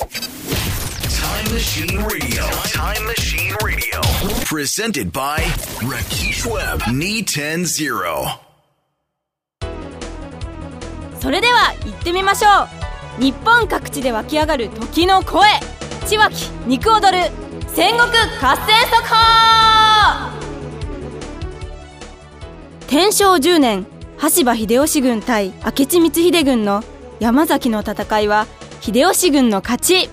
Time Machine Radio. Time Machine Radio. Presented by Rakesh Webb. Knee 10 0. それでは行ってみましょう日本各地で湧き上がる時の声千脇肉踊る戦国合戦速報天正10年羽柴秀吉軍対明智光秀軍の山崎の戦いは秀吉軍の勝ち。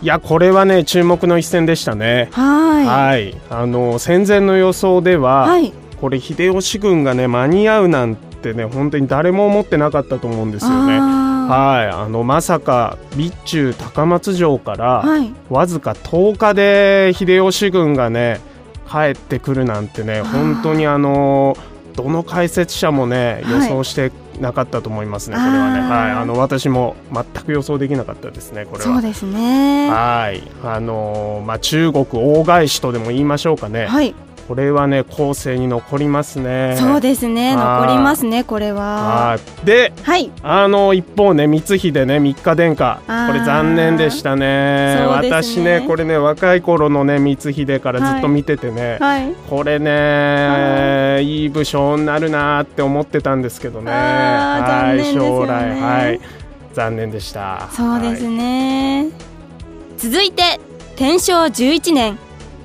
いやこれはね注目の一戦でしたね。はい。はい。あの戦前の予想では、はい。これ秀吉軍がね間に合うなんてね本当に誰も思ってなかったと思うんですよね。あはい。あのまさか備中高松城から、ーはい。わずか10日で秀吉軍がね帰ってくるなんてね本当にあのどの解説者もね予はい。想してなかったと思いますね、これはね。はい。あの私も全く予想できなかったですねこれは。そうですね。はい。あのまあ中国大返しとでも言いましょうかね、はいこれはね後世に残りますね。そうですね。残りますねこれは。はい。ではい。あの一方ね光秀ね三日殿下。これ残念でしたね。ね。私ねこれね若い頃のね光秀からずっと見ててね、はい。これねい。い武将になるなって思ってたんですけどね。はい残念ですよ将ね来。はい。残念でした。そうですはい。ね、続いて天正11年。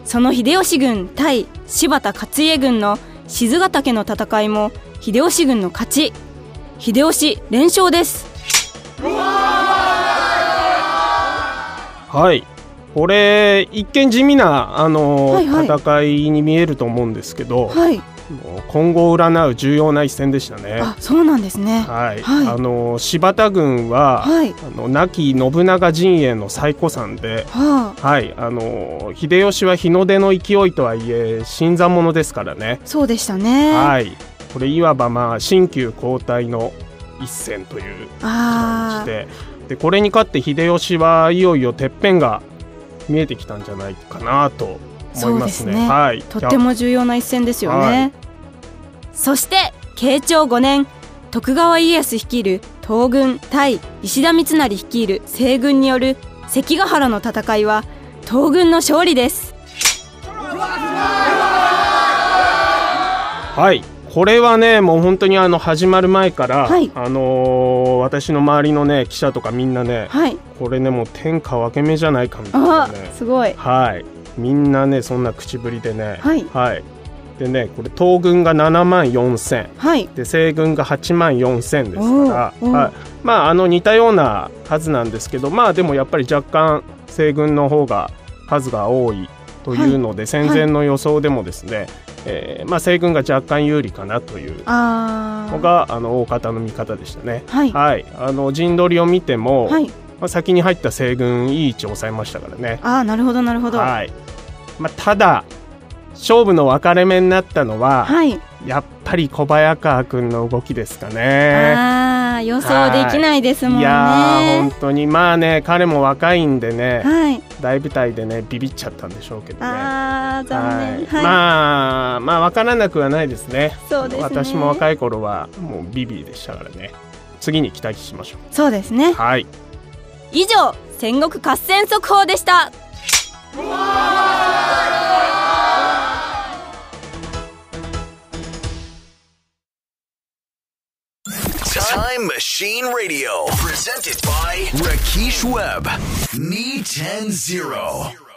その秀吉軍対柴田勝家軍の静ヶ岳の戦いも秀吉軍の勝ち。秀吉連勝です。はい。これ一見地味なあの、はいはい。戦いに見えると思うんですけど、はい今後を占う重要な一戦でしたね。あそうなんですね。はい、はい。あの柴田軍は、はい。あの亡き信長陣営の最古参で、はあ。はい、あの秀吉は日の出の勢いとはいえ新参者ですからね。そうでしたね。はい、これいわばまあ新旧交代の一戦という感あじで、でこれに勝って秀吉はいよいよてっぺんが見えてきたんじゃないかなと思いますね。すね。はい、とっても重要な一戦ですよね、はいそして慶長5年徳川家康率いる東軍対石田三成率いる西軍による関ヶ原の戦いは東軍の勝利です。はい。これはねもう本当にあの始まる前から、はい。あのー私の周りのね記者とかみんなねはい。これねもう天下分け目じゃないかみたいなあねすごい。はい。みんなねそんな口ぶりでね。はいでねこれ東軍が7万4千。はい。で西軍が8万4千ですから、はい、まああの似たような数なんですけどまあでもやっぱり若干西軍の方が数が多いというので、戦前の予想でもですね、えーまあ、西軍が若干有利かなというのがあの大方の見方でしたね。はい。はい、あの陣取りを見ても、はい。まあ、先に入った西軍いい位置を抑えましたからね。あーなるほどなるほど。はい。まあ、ただ勝負の分かれ目になったのは、はい。やっぱり小早川君の動きですかね。あー予想できないですもんね。い。やー本当に。まあね彼も若いんでねはい。大舞台でねビビっちゃったんでしょうけどね。あー残念。はい。はい、まあまあ分からなくはないですね。そうですね。私も若い頃はもうビビでしたからね。次に期待しましょそうですね。うはい。以上戦国合戦速報でした「Time Machine Radio. Presented by Rakesh Webb. Me 10 0.